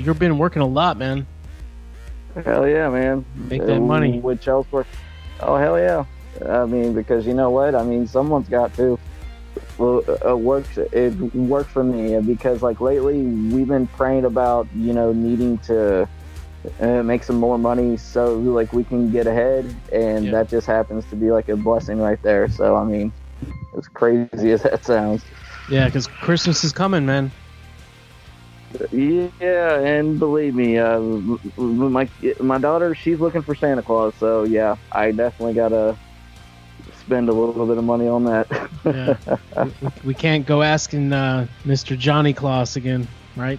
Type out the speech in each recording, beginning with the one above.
You've been working a lot, man. Hell yeah, man. Make that money. With Chelsea work. Oh, hell yeah. I mean, because you know what? I mean, someone's got to. Well, it works. It works for me because, like, lately we've been praying about, you know, needing to uh, make some more money so, like, we can get ahead, and Yeah. that just happens to be like a blessing right there. So, I mean, as crazy as that sounds. Yeah, because Christmas is coming, man. Yeah, and believe me, uh, my my daughter, she's looking for Santa Claus. So yeah, I definitely gotta spend a little bit of money on that. Yeah. we, we can't go asking uh, Mr. Johnny Claus again, right?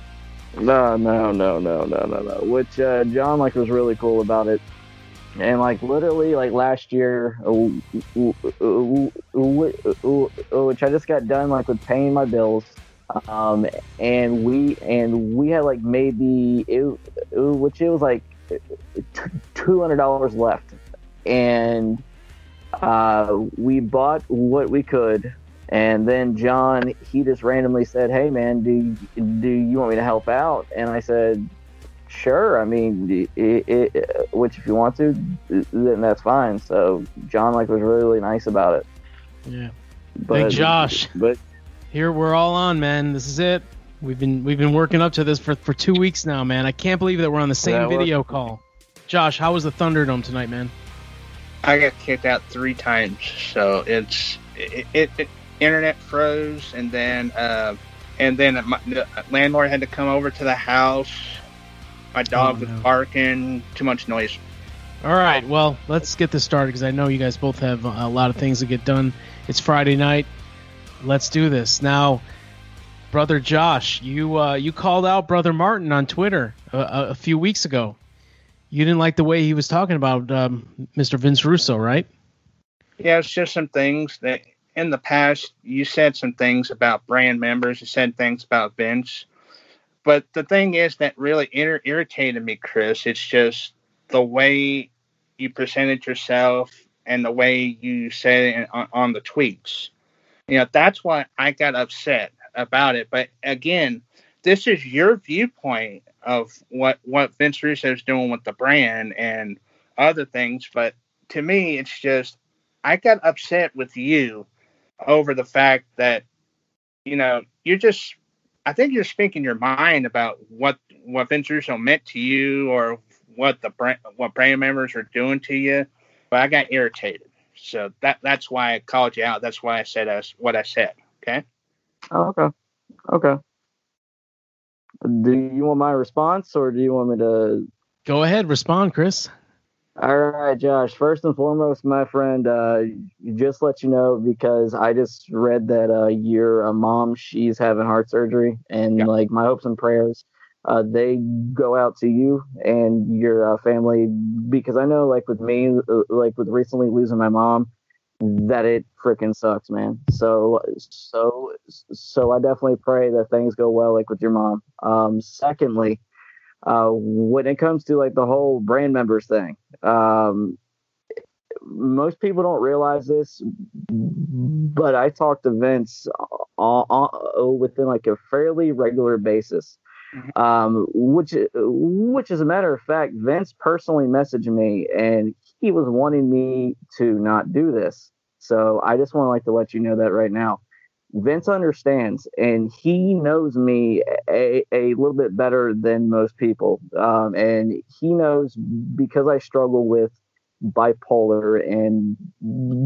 no, no, no, no, no, no, no. Which uh, John like was really cool about it, and like literally like last year, uh, which I just got done like with paying my bills. Um, and we and we had like maybe it, it which it was like two hundred dollars left, and uh, we bought what we could. And then John, he just randomly said, "Hey man, do do you want me to help out?" And I said, "Sure. I mean, it, it, which if you want to, then that's fine." So John like was really, really nice about it. Yeah. But Big Josh. but Here we're all on, man. This is it. We've been we've been working up to this for, for two weeks now, man. I can't believe that we're on the same video call. Josh, how was the Thunderdome tonight, man? I got kicked out three times, so it's it, it, it internet froze, and then uh, and then my, the landlord had to come over to the house. My dog Oh, was barking, too much noise. All right, well, let's get this started because I know you guys both have a lot of things to get done. It's Friday night. Let's do this now. Brother Josh, you uh, you called out Brother Martin on Twitter a, a, few weeks ago. You didn't like the way he was talking about um, Mr. Vince Russo, right? Yeah, it's just some things that in the past you said some things about brand members, you said things about Vince. But the thing is that really ir- irritated me, Chris. It's just the way you presented yourself and the way you said it on, on the tweets. You know, that's why I got upset about it. But again, this is your viewpoint of what what Vince Russo is doing with the brand and other things. But to me, it's just I got upset with you over the fact that you know you're just I think you're speaking your mind about what what Vince Russo meant to you or what the brand what brand members are doing to you. But I got irritated, so that that's why I called you out. That's why I said us what I said. Okay. Oh, okay. Okay. Do you want my response or do you want me to? Go ahead, respond, Chris. All right, Josh. First and foremost, my friend, uh, just let you know because I just read that uh, your uh, mom, she's having heart surgery, and Yeah. like my hopes and prayers, uh, they go out to you and your uh, family because I know, like with me, uh, like with recently losing my mom, that it freaking sucks, man. So, so, so I definitely pray that things go well, like with your mom. Um, secondly, uh, when it comes to like the whole brand members thing, um, most people don't realize this, but I talk to Vince uh, uh, within like a fairly regular basis. Um, which, which, as a matter of fact, Vince personally messaged me, and he was wanting me to not do this. So I just want to like to let you know that right now. Vince understands, and he knows me a, a little bit better than most people. Um, and he knows because I struggle with bipolar and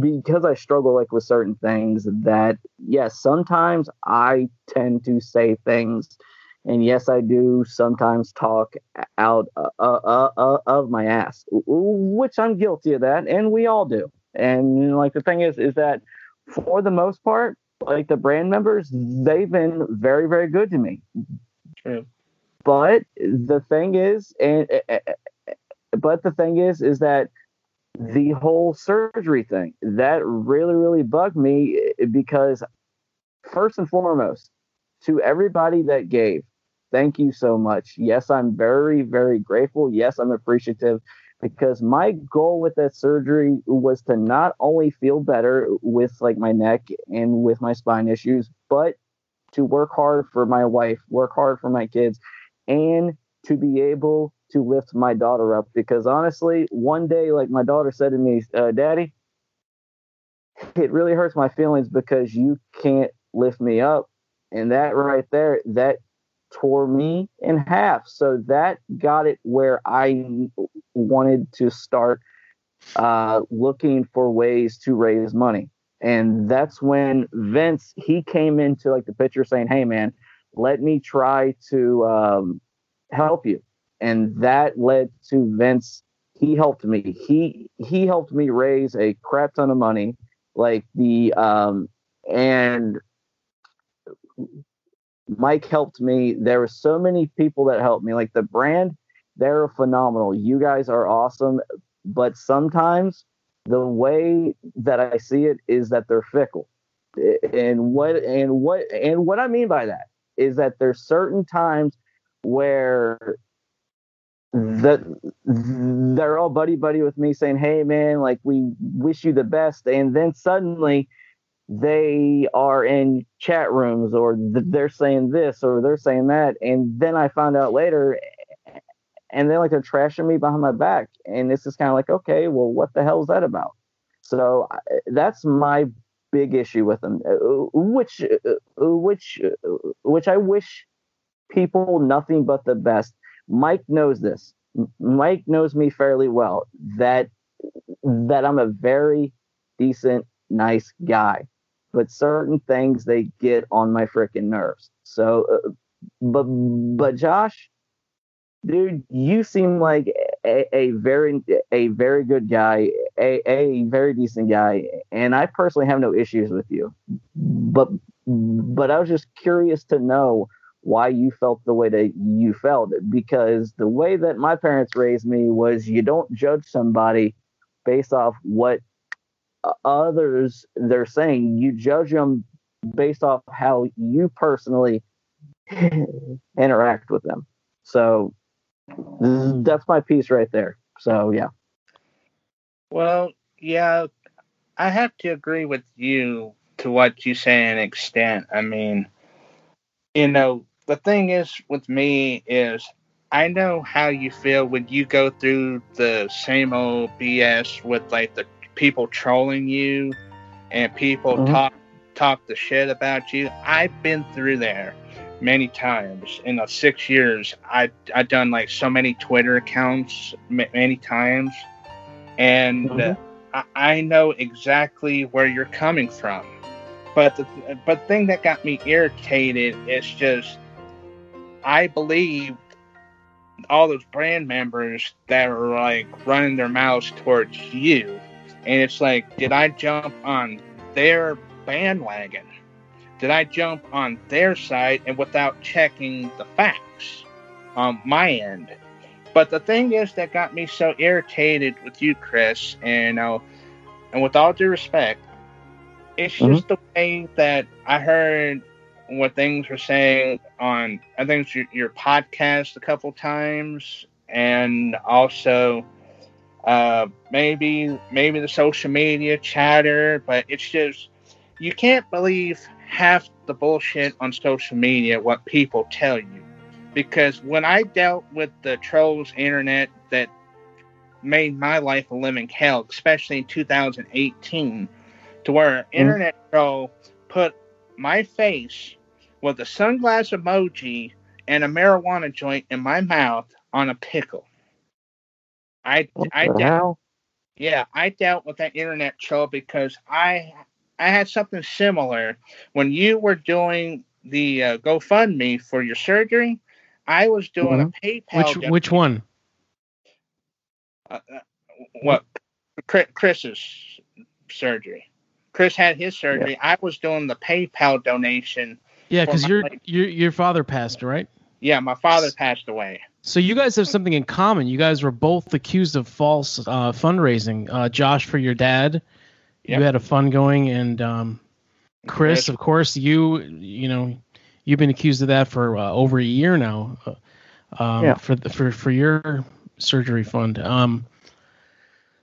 because I struggle like with certain things that yes, sometimes I tend to say things, and yes, I do sometimes talk out uh, uh, uh, of my ass, which I'm guilty of that, and we all do. And like the thing is, is that for the most part, like the brand members, they've been very, very good to me. True. But the thing is, and uh, but the thing is, is that the whole surgery thing that really, really bugged me because first and foremost, to everybody that gave, thank you so much. Yes, I'm very, very grateful. Yes, I'm appreciative because my goal with that surgery was to not only feel better with like my neck and with my spine issues, but to work hard for my wife, work hard for my kids, and to be able to lift my daughter up because honestly, one day, like my daughter said to me, uh, Daddy, it really hurts my feelings because you can't lift me up. And that right there, that tore me in half. So that got it where I wanted to start uh, looking for ways to raise money. And that's when Vince he came into like the picture saying, "Hey man, let me try to um, help you." And that led to Vince. He helped me. He he helped me raise a crap ton of money. Like the um, and Mike helped me. There were so many people that helped me. Like the brand, they're phenomenal. You guys are awesome. But sometimes the way that I see it is that they're fickle. And what and what and what I mean by that is that there's certain times where that they're all buddy buddy with me saying, "Hey man, like we wish you the best," and then suddenly they are in chat rooms or they're saying this or they're saying that, and then I find out later, and then like they're trashing me behind my back, and this is kind of like, okay, well, what the hell is that about? So that's my big issue with them, uh, which uh, which uh, which I wish people nothing but the best. Mike knows this. Mike knows me fairly well. That that I'm a very decent, nice guy, but certain things they get on my freaking nerves. So, uh, but but Josh, dude, you seem like a, a, very a very good guy, a, a very decent guy, and I personally have no issues with you. But but I was just curious to know why you felt the way that you felt because the way that my parents raised me was you don't judge somebody based off what others they're saying you judge them based off how you personally interact with them so that's my piece right there. So yeah. Well, yeah, I have to agree with you to what you say an extent. I mean, you know, the thing is with me is I know how you feel when you go through the same old BS with like the people trolling you and people mm-hmm. talk talk the shit about you. I've been through there many times in the six years. I I done like so many Twitter accounts m- many times, and mm-hmm. I, I know exactly where you're coming from. But the but thing that got me irritated is just I believe all those brand members that are like running their mouths towards you, and it's like, did I jump on their bandwagon? did I jump on their side and without checking the facts on my end? But the thing is that got me so irritated with you, Chris, and uh, and with all due respect, it's mm-hmm. just the way that I heard what things were saying on I think your, your podcast a couple times, and also uh, maybe maybe the social media chatter. But it's just you can't believe half the bullshit on social media what people tell you. Because when I dealt with the trolls internet that made my life a living hell, especially in 2018, to where an mm. internet troll put my face with a sunglass emoji and a marijuana joint in my mouth on a pickle. I I dealt, yeah, I dealt with that internet troll because I I had something similar when you were doing the uh, GoFundMe for your surgery. I was doing mm-hmm. a PayPal. Which which one? Uh, uh, what? Chris's surgery. Chris had his surgery. Yeah. I was doing the PayPal donation. Yeah, because your your your father passed, right? Yeah, my father passed away. So you guys have something in common. You guys were both accused of false uh, fundraising. Uh, Josh for your dad, Yep. You had a fund going, and um, Chris, of course, you you know you've been accused of that for uh, over a year now. Uh, um, yeah. For for for your surgery fund. Um,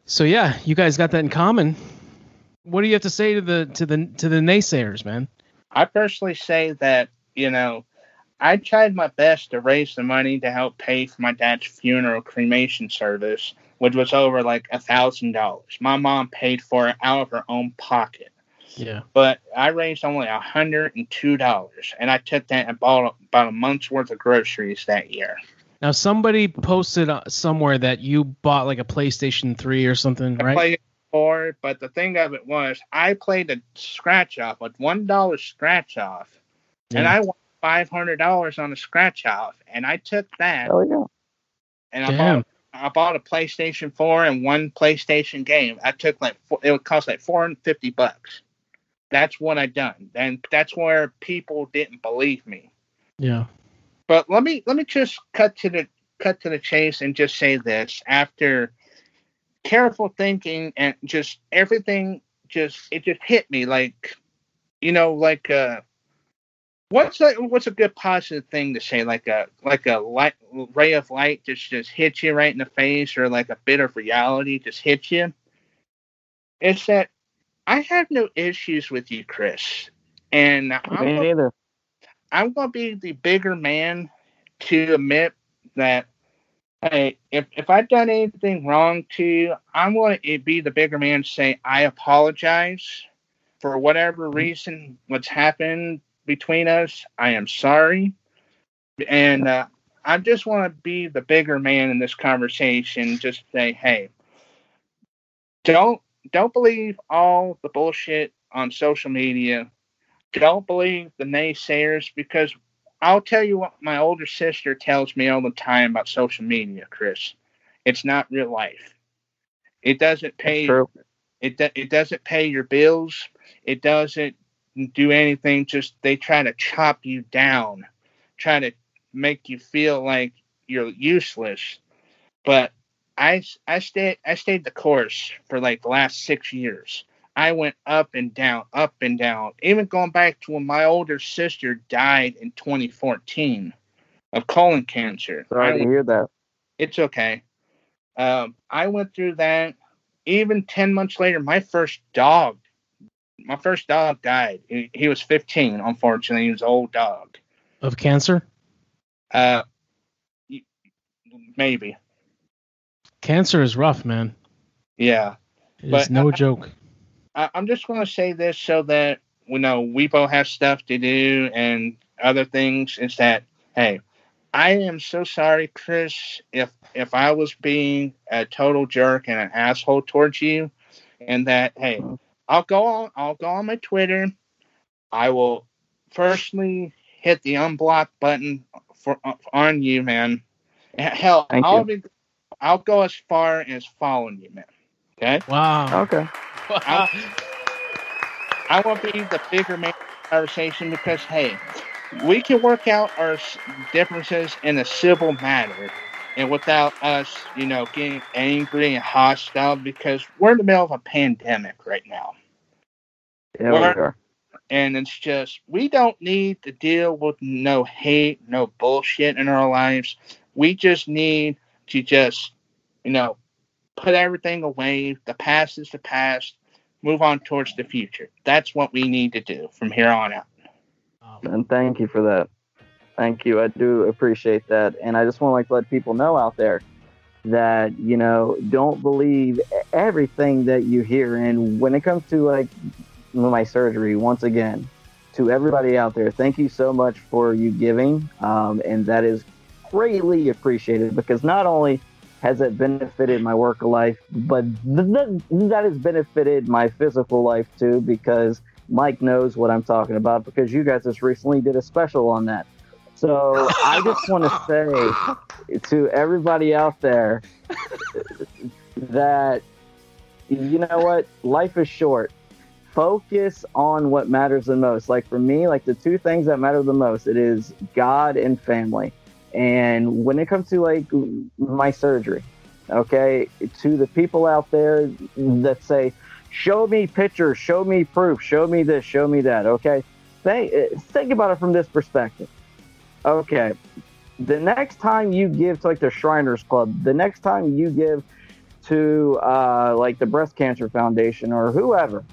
so yeah, you guys got that in common. What do you have to say to the to the to the naysayers, man? I personally say that you know I tried my best to raise the money to help pay for my dad's funeral cremation service, which was over like a thousand dollars. My mom paid for it out of her own pocket. Yeah. But I raised only a hundred and two dollars, and I took that and bought about a month's worth of groceries that year. Now somebody posted uh, somewhere that you bought like a PlayStation 3 or something, I right? it, but the thing of it was, I played a scratch off, a one dollar scratch off, and I won five hundred dollars on a scratch off, and I took that Hell yeah. and I bought I bought a PlayStation 4 and one PlayStation game. I took like four, it would cost like 450 bucks. That's what I done, and that's where people didn't believe me. Yeah. But let me let me just cut to the cut to the chase and just say this: after careful thinking and just everything, just it just hit me like, you know, like uh, what's a what's a good positive thing to say? Like a like a light ray of light just just hits you right in the face, or like a bit of reality just hits you. It's that I have no issues with you, Chris, and I'm neither. I'm gonna be the bigger man to admit that hey, if if I've done anything wrong to you, I'm gonna be the bigger man to say I apologize for whatever reason what's happened between us. I am sorry, and uh, I just want to be the bigger man in this conversation. Just say, hey, don't don't believe all the bullshit on social media don't believe the naysayers because I'll tell you what my older sister tells me all the time about social media, Chris. It's not real life. It doesn't pay it it doesn't pay your bills. It doesn't do anything. Just they try to chop you down, try to make you feel like you're useless. But I I stayed I stayed the course for like the last six years. I went up and down, up and down. Even going back to when my older sister died in 2014 of colon cancer. I Sorry to hear that. it's okay. Um, I went through that. Even 10 months later, my first dog, my first dog died. He, he was 15, unfortunately. He was an old dog. Of cancer? Uh, maybe. Cancer is rough, man. Yeah. It's no joke. I, I'm just going to say this so that we know we both have stuff to do and other things. Is that hey, I am so sorry, Chris, if if I was being a total jerk and an asshole towards you, and that hey, I'll go on I'll go on my Twitter. I will firstly hit the unblock button for uh, on you, man. Hell, Thank I'll you. be I'll go as far as following you, man. Okay. Wow. Okay. I want to be the bigger man conversation because hey, we can work out our differences in a civil manner and without us, you know, getting angry and hostile because we're in the middle of a pandemic right now. Yeah, we What? are. And it's just we don't need to deal with no hate, no bullshit in our lives. We just need to just, you know, put everything away. The past is the past. Move on towards the future. That's what we need to do from here on out. Um, and thank you for that. Thank you. I do appreciate that. And I just want to like let people know out there that, you know, don't believe everything that you hear. And when it comes to like my surgery, once again, to everybody out there, thank you so much for you giving. Um, and that is greatly appreciated because not only has it benefited my work life, but th- th- that has benefited my physical life too because Mike knows what I'm talking about because you guys just recently did a special on that. So I just want to say to everybody out there that you know what? Life is short. Focus on what matters the most. Like for me like the two things that matter the most it is god and family. And when it comes to like my surgery okay to the people out there that say show me pictures show me proof show me this show me that okay think, think about it from this perspective okay. The next time you give to like the shriners club the next time you give to uh, like the breast cancer foundation or whoever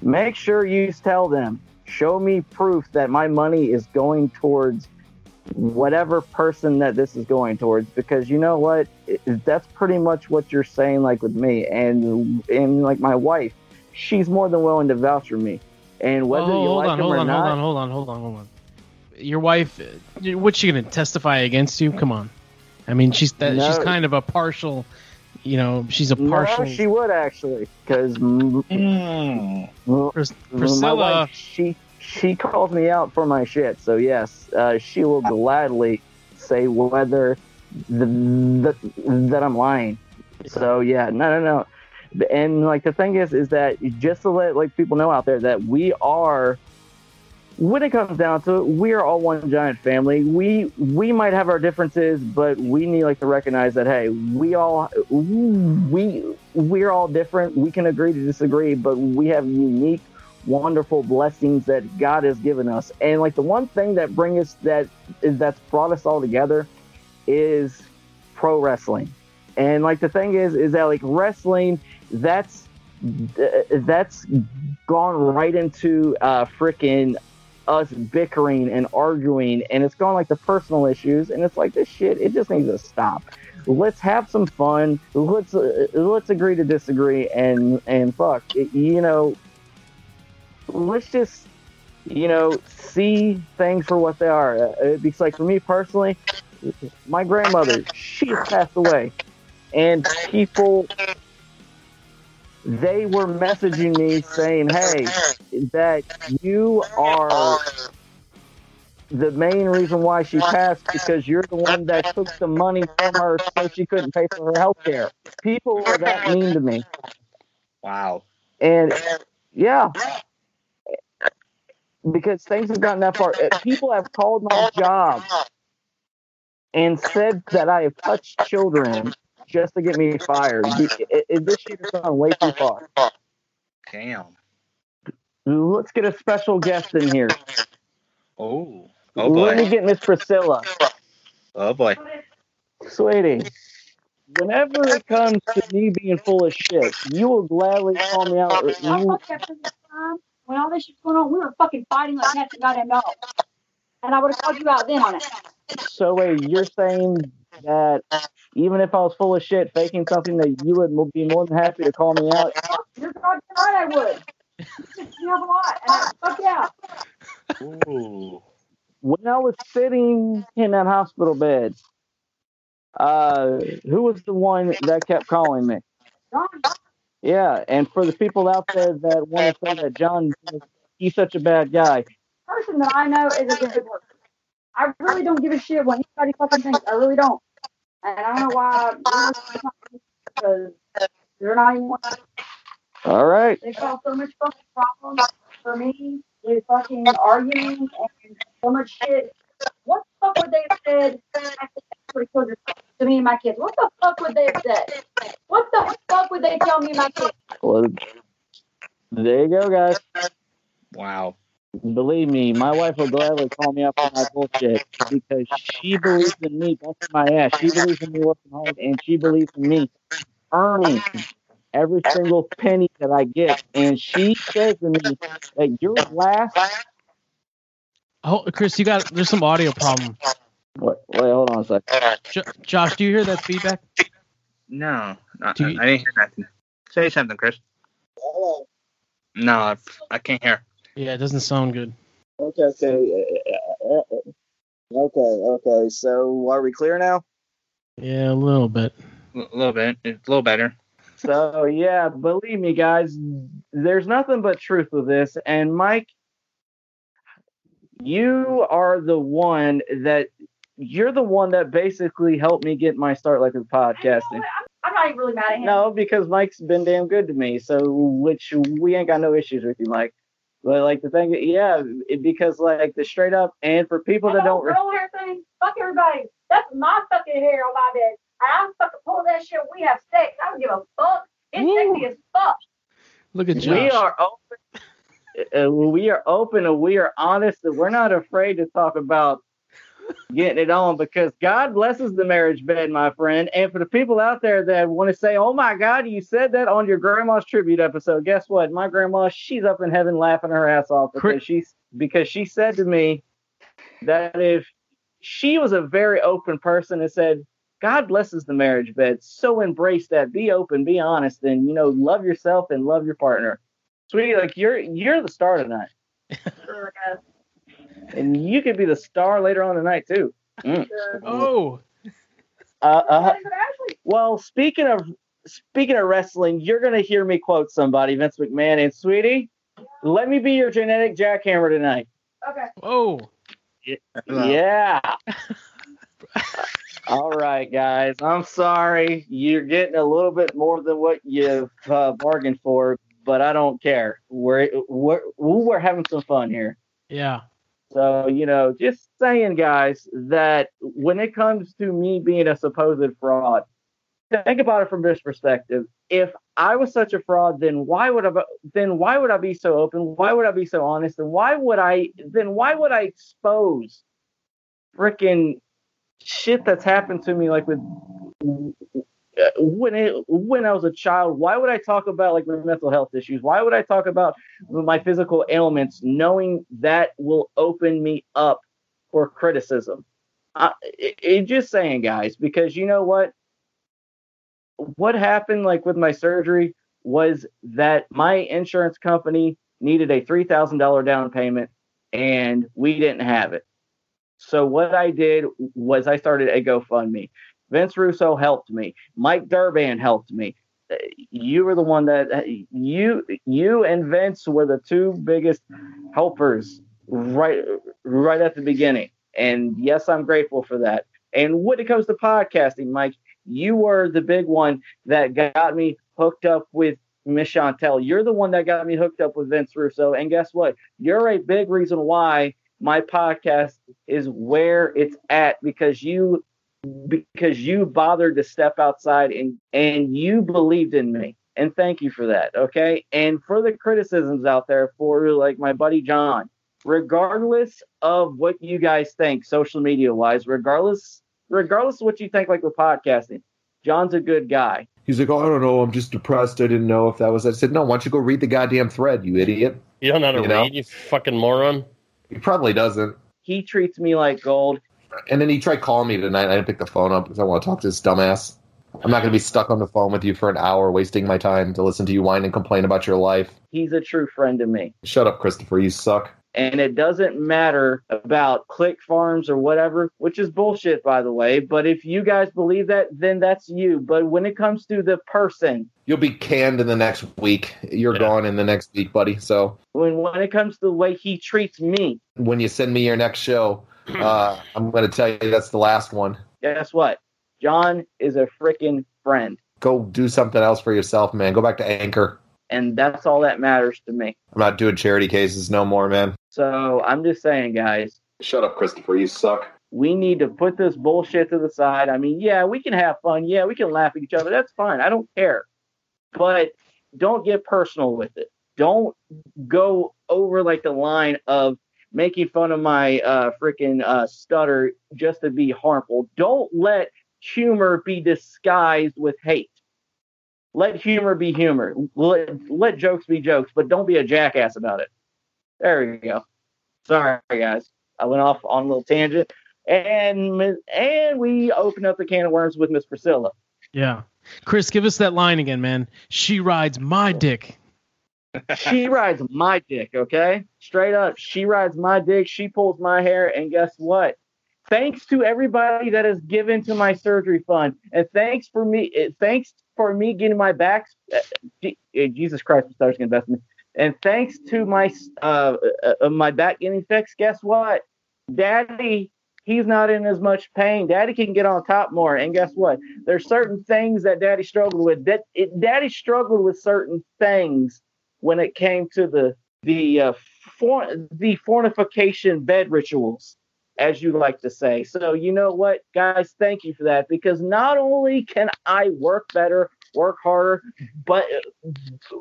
make sure you tell them show me proof that my money is going towards whatever person that this is going towards. Because you know what? It- that's pretty much what you're saying like with me and and like my wife. She's more than willing to vouch for me. And whether oh, you like on, them hold or on, not hold on, hold on, hold on, hold on. Your wife, what's she gonna testify against you? Come on. I mean, she's that, No. she's kind of a partial. You know, she's a partial. no, she would actually because Mm. Pris- Priscilla. wife, she she calls me out for my shit so yes uh, she will gladly say whether the, the, that i'm lying so yeah no no no and like the thing is is that just to let like people know out there that we are when it comes down to it we are all one giant family. We we might have our differences but we need like to recognize that hey we all we we're all different. We can agree to disagree but we have unique wonderful blessings that god has given us. And like the one thing that brings us that is that's brought us all together is pro wrestling. And like the thing is is that like wrestling that's that's gone right into uh freaking us bickering and arguing and it's gone like the personal issues and it's like this shit it just needs to stop. Let's have some fun. Let's uh, let's agree to disagree and and fuck you know let's just you know see things for what they are. Uh, because like for me personally my grandmother she passed away and people they were messaging me saying hey that you are the main reason why she passed because you're the one that took the money from her so she couldn't pay for her health care. People are that mean to me. Wow. And yeah, because things have gotten that far. Uh, People have called my job and said that I have touched children just to get me fired. It- it- This shit has gone way too far. Damn. Let's get a special guest in here. Oh. Oh boy. Let me get Miss Priscilla. Oh boy. Sweetie, whenever it comes to me being full of shit, you will gladly call me out. I You, fucked that person time when all this shit's going on. We were fucking fighting like cats and goddamn dogs. And I would have called you out then on it. so wait, you're saying that even if I was full of shit, faking something, that you would be more than happy to call me out? You're goddamn right I would. You have a lot. And I, fuck yeah. Ooh. When I was sitting in that hospital bed, uh, who was the one that kept calling me? John, Yeah, and for the people out there that want to say that John, he's such a bad guy, person that I know is a good person. I really don't give a shit what anybody fucking thinks. I really don't. And I don't know why. Because they're not even. all right. They cause so much fucking problems for me with fucking arguing and so much shit. What the fuck would they have said for to me and my kids? What the fuck would they have said? What the fuck would they tell me and my kids? Well, there you go, guys. Wow. Believe me, my wife will gladly call me up on my bullshit because she believes in me busting my ass. She believes in me working hard, and she believes in me earning every single penny that I get. And she says to me that your last. Oh, Chris, you got there's some audio problem. Wait, wait, hold on a second. Jo- Josh, do you hear that feedback? No. I, Do you- I didn't hear nothing. Say something, Chris. Oh. No, I, I can't hear. Yeah, it doesn't sound good. Okay, okay, okay, okay. So are we clear now? Yeah, a little bit. A little bit. It's a little better. So yeah, believe me, guys, there's nothing but truth with this. And Mike, you are the one that you're the one that basically helped me get my start like with podcasting. I'm, I'm not even really mad at him. No, because Mike's been damn good to me. So which we ain't got no issues with you, Mike. But like the thing, yeah, it, because like the straight up, and for people that That don't, whole girl hair thing, fuck everybody. That's my fucking hair on my bed. I fucking pull that shit. We have sex. I don't give a fuck. It's Woo. sexy as fuck. Look at Josh. we are open. Uh, we are open and we are honest and we're not afraid to talk about getting it on because God blesses the marriage bed, my friend. And for the people out there that want to say, "Oh my God, you said that on your grandma's tribute episode," guess what? My grandma, she's up in heaven laughing her ass off because Cri- she's because she said to me that if she was a very open person and said, God blesses the marriage bed. So embrace that. Be open, be honest, and you know, love yourself and love your partner. Sweetie, like you're you're the star tonight. Sure, I guess. And you could be the star later on tonight too. Mm. Oh, Uh, uh, Thanks for Ashley. well, speaking of speaking of wrestling, you're gonna hear me quote somebody, Vince McMahon, and sweetie, let me be your genetic jackhammer tonight. Okay. oh. Yeah. All right, guys. I'm sorry. You're getting a little bit more than what you've uh, bargained for, but I don't care. We're we're we're having some fun here. Yeah. So you know, just saying, guys, that when it comes to me being a supposed fraud, think about it from this perspective. If I was such a fraud, then why would I? Then why would I be so open? Why would I be so honest? And why would I? Then why would I expose freaking shit that's happened to me? Like with when it when I was a child, why would I talk about like my mental health issues? Why would I talk about my physical ailments, knowing that will open me up for criticism? I, it, it just saying, guys, because you know what? What happened like with my surgery was that my insurance company needed a three thousand dollar down payment, and we didn't have it. So what I did was I started a GoFundMe. Vince Russo helped me. Mike Durband helped me. Uh, You were the one that uh, you you and Vince were the two biggest helpers right right at the beginning. And yes, I'm grateful for that. And when it comes to podcasting, Mike, you were the big one that got me hooked up with Miss Chantel. You're the one that got me hooked up with Vince Russo. And guess what? You're a big reason why my podcast is where it's at because you because you bothered to step outside and and you believed in me and thank you for that okay and for the criticisms out there for like my buddy john regardless of what you guys think social media wise regardless regardless of what you think like with podcasting john's a good guy He's like, oh, I don't know. I'm just depressed. I didn't know if that was. I said, no. Why don't you go read the goddamn thread, you idiot? You don't know how to You know? you fucking moron. He probably doesn't. he treats me like gold And then he tried calling me tonight. I didn't pick the phone up because I want to talk to this dumbass. I'm not going to be stuck on the phone with you for an hour, wasting my time to listen to you whine and complain about your life. he's a true friend to me Shut up, Christopher. You suck. and it doesn't matter about click farms or whatever, which is bullshit, by the way. But if you guys believe that, then that's you. But when it comes to the person, You'll be canned in the next week. You're Yeah. gone in the next week, buddy. So when when it comes to the way he treats me, when you send me your next show, uh, I'm going to tell you that's the last one. guess what? John is a freaking friend, Go do something else for yourself, man. Go back to Anchor. and that's all that matters to me. I'm not doing charity cases no more, man. So I'm just saying, guys, Shut up, Christopher. You suck. we need to put this bullshit to the side. I mean, yeah, we can have fun. Yeah, we can laugh at each other. That's fine. I don't care. But don't get personal with it. Don't go over like the line of making fun of my uh freaking uh stutter just to be harmful. Don't let humor be disguised with hate. Let humor be humor. Let, let jokes be jokes, but don't be a jackass about it. There we go. Sorry, guys. I went off on a little tangent and and we opened up the can of worms with Miss Priscilla. Yeah. Chris, give us that line again, man. She rides my dick. She rides my dick, okay? Straight up, she rides my dick. She pulls my hair, and guess what? Thanks to everybody that has given to my surgery fund, and thanks for me. eh, Thanks for me getting my back. eh, eh, Jesus Christ, I'm starting to invest me. And thanks to my uh, uh, uh, my back getting fixed. Guess what? Daddy, he's not in as much pain. Daddy can get on top more. And guess what? There's certain things that Daddy struggled with. That it, Daddy struggled with certain things when it came to the the uh, for, the fornication bed rituals, as you like to say. So you know what, guys, thank you for that because not only can I work better, work harder, but uh,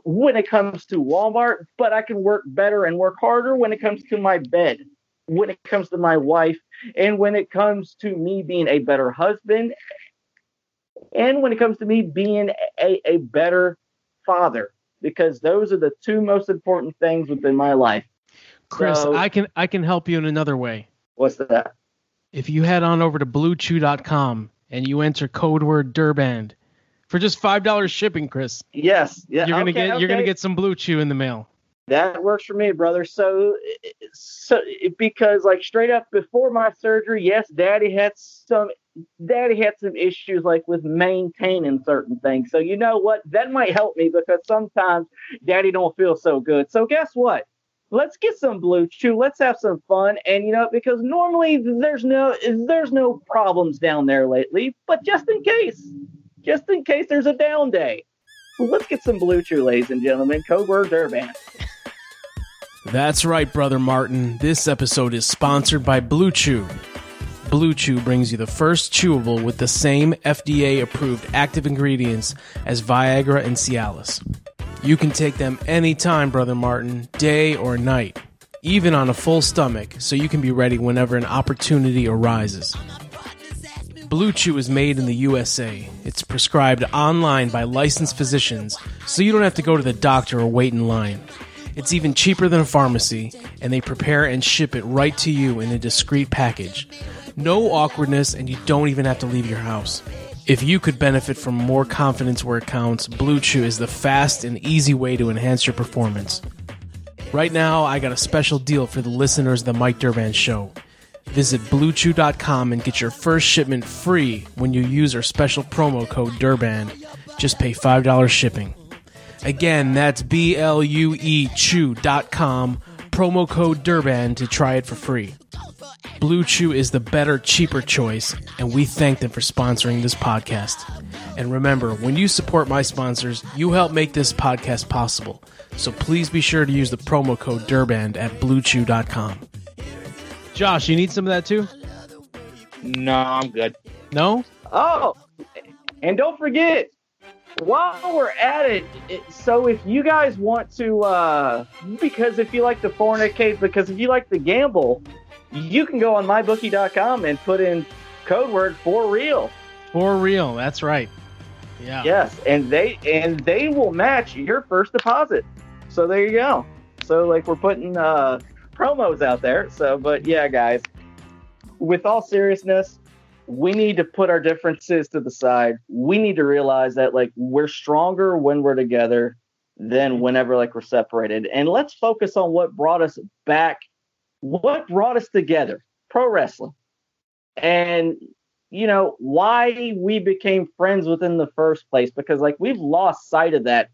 when it comes to Walmart, but I can work better and work harder when it comes to my bed, when it comes to my wife, and when it comes to me being a better husband, and when it comes to me being a, a better father because those are the two most important things within my life. Chris, So- I can I can help you in another way. What's that? If you head on over to bluechew.com and you enter code word Durband for just five dollars shipping, Chris, Yes. Yeah. you're gonna okay, get you're gonna get some Blue Chew in the mail. That works for me, brother. So, so because like straight up before my surgery, yes, Daddy had some, Daddy had some issues like with maintaining certain things. So you know what? That might help me because sometimes Daddy don't feel so good. So guess what? Let's get some blue chew. Let's have some fun. And you know, because normally there's no there's no problems down there lately, but just in case, just in case there's a down day. Let's get some blue chew, ladies and gentlemen. Word Durband. That's right, brother Martin. This episode is sponsored by Blue Chew. Blue Chew brings you the first chewable with the same FDA approved active ingredients as Viagra and Cialis. You can take them anytime, brother Martin, day or night, even on a full stomach, so you can be ready whenever an opportunity arises. Blue Chew is made in the USA. It's prescribed online by licensed physicians, so you don't have to go to the doctor or wait in line. It's even cheaper than a pharmacy, and they prepare and ship it right to you in a discreet package. No awkwardness, and you don't even have to leave your house. If you could benefit from more confidence where it counts, Blue Chew is the fast and easy way to enhance your performance. Right now, I got a special deal for the listeners of the Mike Durband Show. Visit bluechew.com and get your first shipment free when you use our special promo code Durband. Just pay $5 shipping. Again, that's B L U E Chew.com, promo code Durband to try it for free. Blue Chew is the better, cheaper choice, and we thank them for sponsoring this podcast. And remember, when you support my sponsors, you help make this podcast possible. So please be sure to use the promo code Durband at bluechew.com. Josh, you need some of that too? No, I'm good. No? Oh, and don't forget, while we're at it, it, so if you guys want to, uh, because if you like to fornicate, because if you like to gamble, you can go on mybookie.com and put in code word for real. For real, that's right. Yeah. Yes, and they and they will match your first deposit. So there you go. So like we're putting uh, promos out there. So, but yeah, guys, with all seriousness, we need to put our differences to the side. We need to realize that like we're stronger when we're together than whenever like we're separated. And let's focus on what brought us back. What brought us together? Pro wrestling. And you know why we became friends within the first place because like we've lost sight of that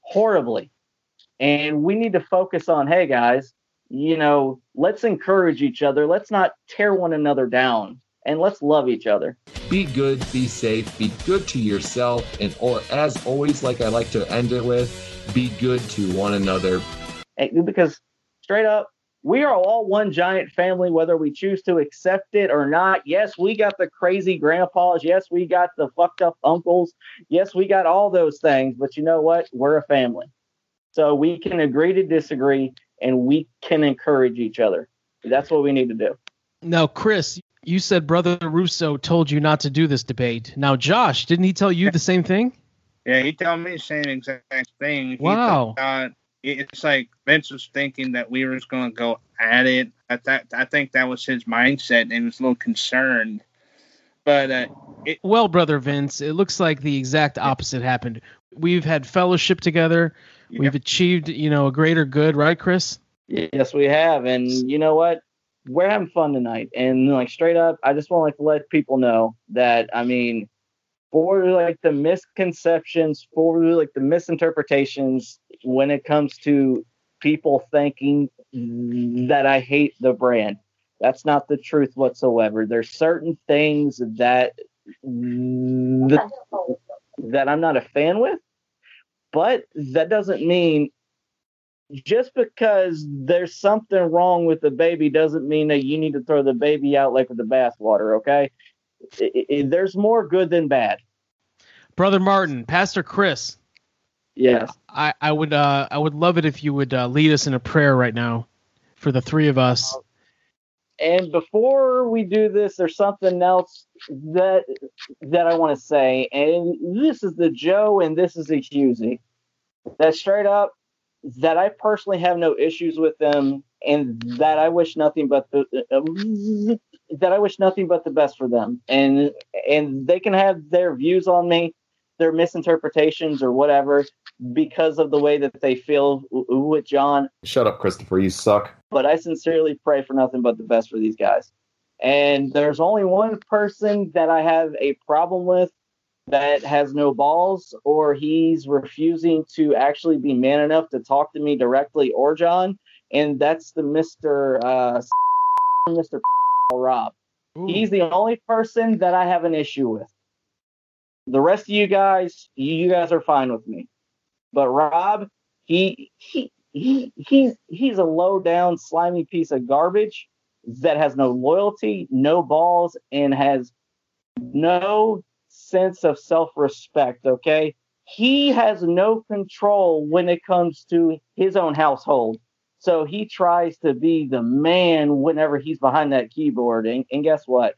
horribly and we need to focus on hey guys you know let's encourage each other let's not tear one another down and let's love each other Be good, be safe, be good to yourself, and or as always, like I like to end it with, be good to one another. And- because straight up we are all one giant family whether we choose to accept it or not yes we got the crazy grandpas yes we got the fucked up uncles yes we got all those things but you know what we're a family so we can agree to disagree and we can encourage each other that's what we need to do Now, Chris, you said Brother Russo told you not to do this debate. Now, Josh, didn't he tell you the same thing? Yeah, he told me the same exact thing. He Wow. Thought- it's like Vince was thinking that we were just going to go at it. I thought I think that was his mindset, and he was a little concerned. But uh, Well, Brother Vince, it looks like the exact opposite happened. We've had fellowship together. Yeah. We've achieved, you know, a greater good, right, Chris? yes we have and you know what we're having fun tonight and like straight up i just want like to let people know that i mean for like the misconceptions for like the misinterpretations when it comes to people thinking that i hate the brand that's not the truth whatsoever there's certain things that that, that i'm not a fan with but that doesn't mean just because there's something wrong with the baby doesn't mean that you need to throw the baby out like with the bathwater. Okay, I- I- there's more good than bad. Brother Martin, Pastor Chris, Yes. I, I would uh, I would love it if you would uh, lead us in a prayer right now for the three of us. And before we do this, there's something else that that I want to say, and this is the Joe, and this is the Husey. That straight up, that I personally have no issues with them, and that I wish nothing but the that I wish nothing but the best for them, and and they can have their views on me, their misinterpretations or whatever, because of the way that they feel with John. Shut up, Christopher. You suck. But I sincerely pray for nothing but the best for these guys. And there's only one person that I have a problem with that has no balls, or he's refusing to actually be man enough to talk to me directly or John, and that's the Mister uh, Mister Rob. He's the only person that I have an issue with. The rest of you guys, you, you guys are fine with me. But Rob, he he he he's he's a low down slimy piece of garbage that has no loyalty, no balls, and has no sense of self respect. Okay, he has no control when it comes to his own household. So he tries to be the man whenever he's behind that keyboard. And, and guess what?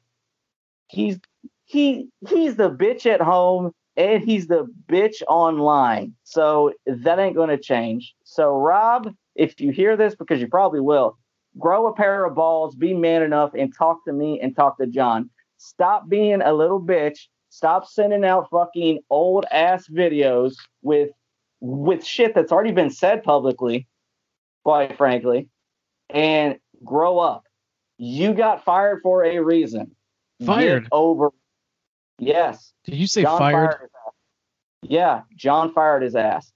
He's he he's the bitch at home and he's the bitch online. So that ain't gonna change. So Rob, if you hear this, because you probably will, grow a pair of balls, be man enough, and talk to me and talk to John. Stop being a little bitch. Stop sending out fucking old ass videos with with shit that's already been said publicly quite frankly, and grow up. You got fired for a reason. Fired? Get over. Yes. Did you say John fired? ass. Yeah, John fired his ass.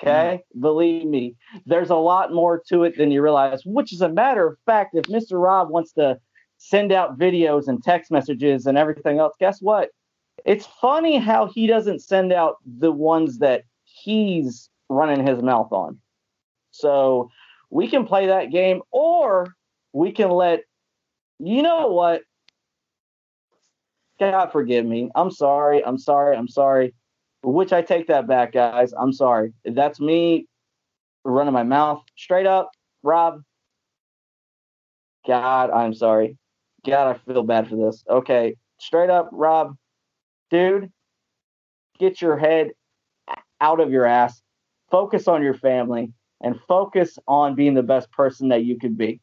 Okay, mm. believe me, there's a lot more to it than you realize. Which is a matter of fact, if Mr. Rob wants to send out videos and text messages and everything else, guess what? It's funny how he doesn't send out the ones that he's running his mouth on. So we can play that game, or we can let you know what. God forgive me. I'm sorry. I'm sorry. I'm sorry. Which I take that back, guys. I'm sorry. That's me running my mouth straight up. Rob. God, I'm sorry. God, I feel bad for this. Okay, straight up, Rob. Dude, get your head out of your ass. Focus on your family and focus on being the best person that you could be.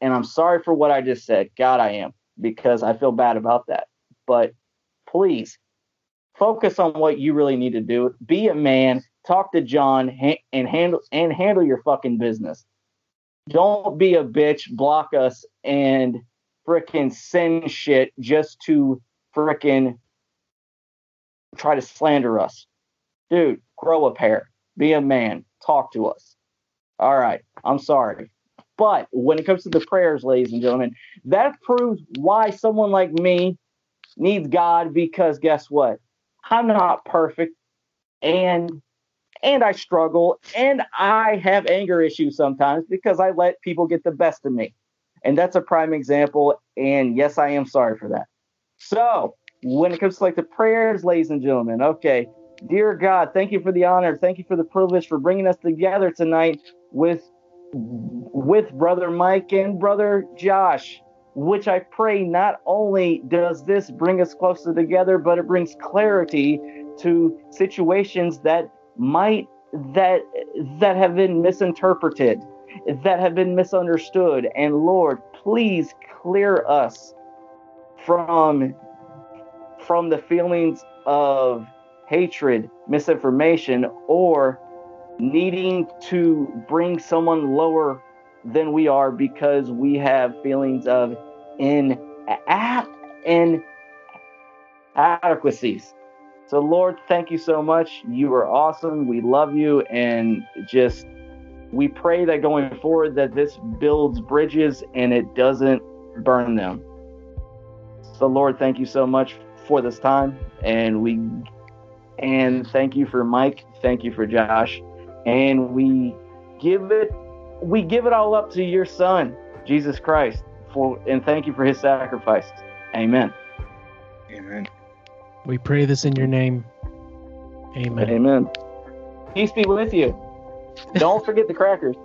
And I'm sorry for what I just said. God, I am because I feel bad about that. But please focus on what you really need to do. Be a man. Talk to John ha- and handle and handle your fucking business. Don't be a bitch. Block us and fricking send shit just to fricking try to slander us. Dude, grow a pair. Be a man. Talk to us. All right. I'm sorry. But when it comes to the prayers, ladies and gentlemen, that proves why someone like me needs God because guess what? I'm not perfect and and I struggle and I have anger issues sometimes because I let people get the best of me. And that's a prime example and yes, I am sorry for that. So, when it comes to like the prayers, ladies and gentlemen, okay, dear God, thank you for the honor, thank you for the privilege for bringing us together tonight with with brother Mike and brother Josh, which I pray not only does this bring us closer together, but it brings clarity to situations that might that that have been misinterpreted, that have been misunderstood. And Lord, please clear us from from the feelings of hatred, misinformation, or needing to bring someone lower than we are because we have feelings of in in adequacies. So Lord, thank you so much. You are awesome. We love you and just we pray that going forward that this builds bridges and it doesn't burn them. So Lord, thank you so much for this time and we and thank you for Mike, thank you for Josh, and we give it we give it all up to your son, Jesus Christ, for and thank you for his sacrifice. Amen. Amen. We pray this in your name. Amen. Amen. Peace be with you. Don't forget the crackers.